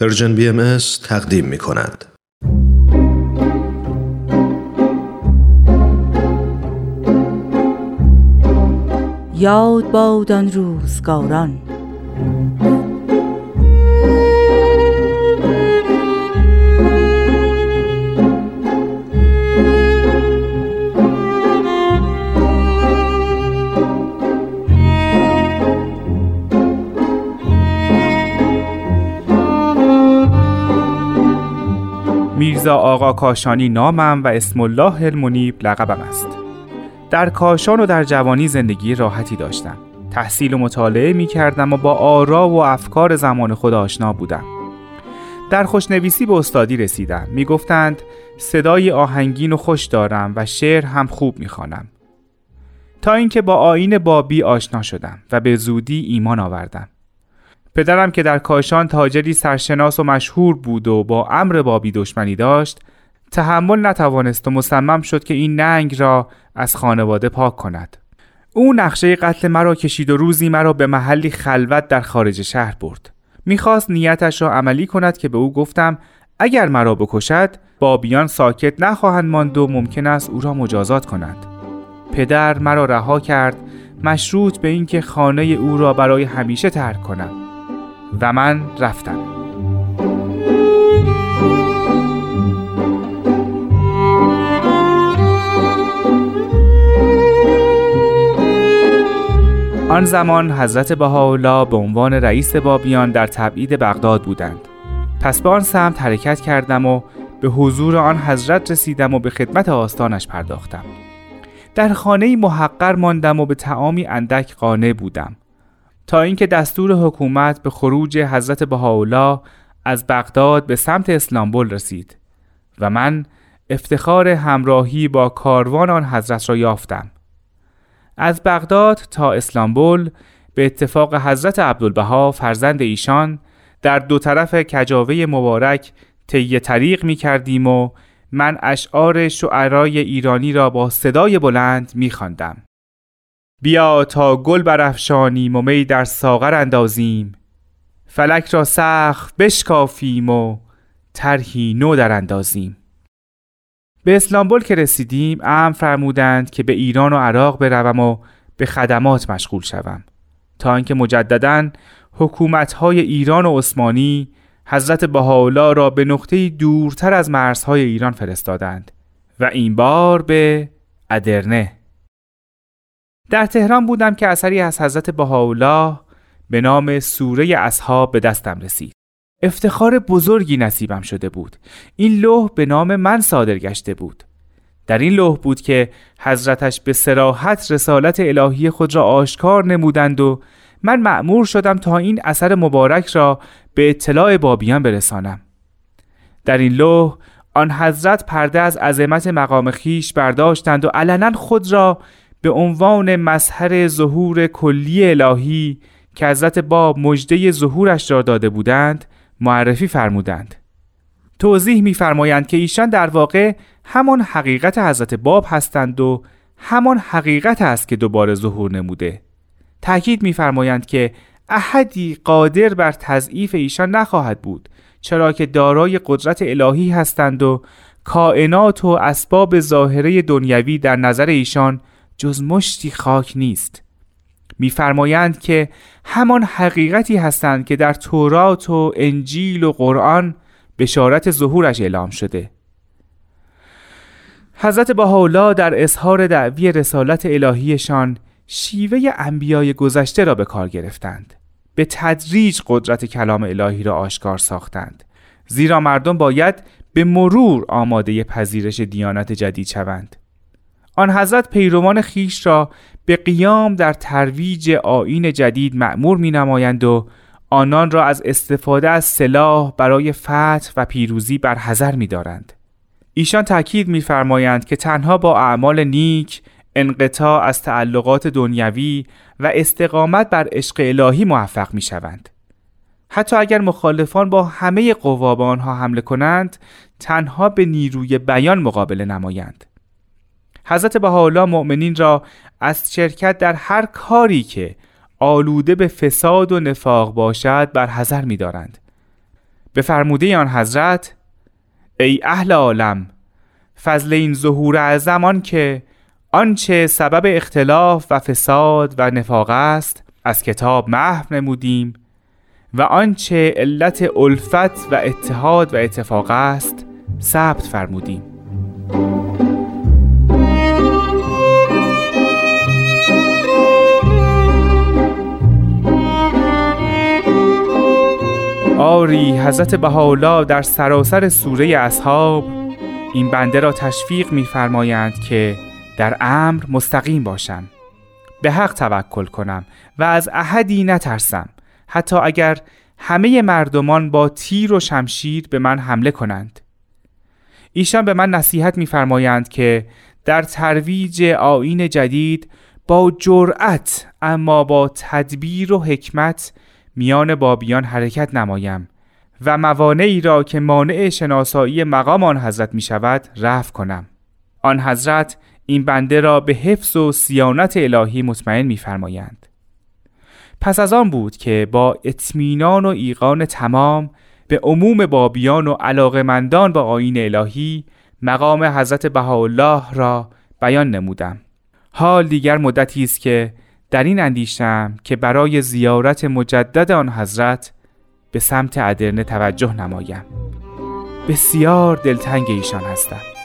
پرژن بی ام تقدیم می کند. یاد باد آن روزگاران آقا کاشانی نامم و اسم الله المنیب لقبم است. در کاشان و در جوانی زندگی راحتی داشتم. تحصیل و مطالعه می کردم و با آرا و افکار زمان خود آشنا بودم. در خوشنویسی به استادی رسیدم. می گفتند صدای آهنگین و خوش دارم و شعر هم خوب می خوانم. تا اینکه با آین بابی آشنا شدم و به زودی ایمان آوردم. پدرم که در کاشان تاجری سرشناس و مشهور بود و با امر بابی دشمنی داشت تحمل نتوانست و مصمم شد که این ننگ را از خانواده پاک کند. او نقشه قتل مرا کشید و روزی مرا به محلی خلوت در خارج شهر برد. می‌خواست نیتش را عملی کند که به او گفتم اگر مرا بکشد بابیان ساکت نخواهند ماند و ممکن است او را مجازات کنند. پدر مرا رها کرد مشروط به اینکه خانه او را برای همیشه ترک کنم. و من رفتم. آن زمان حضرت بهاءالله به عنوان رئیس بابیان در تبعید بغداد بودند. پس به آن سمت حرکت کردم و به حضور آن حضرت رسیدم و به خدمت آستانش پرداختم. در خانه محقر ماندم و به تعامی اندک قانع بودم. تا اینکه دستور حکومت به خروج حضرت بهاءالله از بغداد به سمت اسلامبول رسید و من افتخار همراهی با کاروان آن حضرت را یافتم از بغداد تا اسلامبول به اتفاق حضرت عبدالبها فرزند ایشان در دو طرف کجاوه مبارک طی طریق می کردیم و من اشعار شعرای ایرانی را با صدای بلند می خواندم. بیا تا گل برافشانیم و می در ساغر اندازیم. فلک را سخت بشکافیم و طرحی نو در اندازیم. به اسلامبول که رسیدیم ام فرمودند که به ایران و عراق بروم و به خدمات مشغول شوم. تا اینکه مجددا حکومت‌های ایران و عثمانی حضرت بهاءالله را به نقطه دورتر از مرزهای ایران فرستادند و این بار به ادرنه. در تهران بودم که اثری از حضرت بهاءالله به نام سوره اصحاب به دستم رسید. افتخار بزرگی نصیبم شده بود. این لوح به نام من صادر گشته بود. در این لوح بود که حضرتش به سراحت رسالت الهی خود را آشکار نمودند و من مأمور شدم تا این اثر مبارک را به اطلاع بابیان برسانم. در این لوح آن حضرت پرده از عظمت مقام خیش برداشتند و علنا خود را به عنوان مظهر ظهور کلی الهی که حضرت باب مجده ظهورش را داده بودند معرفی فرمودند. توضیح می‌فرمایند که ایشان در واقع همان حقیقت حضرت باب هستند و همان حقیقت است که دوباره ظهور نموده. تأکید می‌فرمایند که احدی قادر بر تضعیف ایشان نخواهد بود چرا که دارای قدرت الهی هستند و کائنات و اسباب ظاهره دنیوی در نظر ایشان جز مشتی خاک نیست. میفرمایند که همان حقیقتی هستند که در تورات و انجیل و قرآن بشارت ظهورش اعلام شده. حضرت بهاءالله در اظهار دعوی رسالت الهیشان شیوه انبیای گذشته را به کار گرفتند. به تدریج قدرت کلام الهی را آشکار ساختند. زیرا مردم باید به مرور آماده پذیرش دیانت جدید شوند. آن حضرت پیروان خیش را به قیام در ترویج آین جدید معمور می نمایند و آنان را از استفاده از سلاح برای فتح و پیروزی بر حذر می دارند. ایشان تاکید می‌فرمایند که تنها با اعمال نیک انقطاع از تعلقات دنیوی و استقامت بر عشق الهی موفق می شوند. حتی اگر مخالفان با همه قوا به آنها حمله کنند تنها به نیروی بیان مقابله نمایند. حضرت بهاءالله مؤمنین را از شرکت در هر کاری که آلوده به فساد و نفاق باشد بر حذر می دارند. به فرموده آن حضرت ای اهل عالم فضل این ظهور اعظم که آنچه سبب اختلاف و فساد و نفاق است از کتاب محو نمودیم و آنچه علت الفت و اتحاد و اتفاق است ثبت فرمودیم آری حضرت بهاءالله در سراسر سوره اصحاب این بنده را تشویق می‌فرمایند که در امر مستقیم باشم به حق توکل کنم و از احدی نترسم حتی اگر همه مردمان با تیر و شمشیر به من حمله کنند. ایشان به من نصیحت می‌فرمایند که در ترویج آین جدید با جرأت اما با تدبیر و حکمت میان بابیان حرکت نمایم و موانعی را که مانع شناسایی مقام آن حضرت می شود رفع کنم آن حضرت این بنده را به حفظ و سیانت الهی مطمئن می‌فرمایند. پس از آن بود که با اطمینان و ایقان تمام به عموم بابیان و علاقمندان با آین الهی مقام حضرت بهاءالله را بیان نمودم حال دیگر مدتی است که در این اندیشم که برای زیارت مجدد آن حضرت به سمت ادرنه توجه نمایم. بسیار دلتنگ ایشان هستم.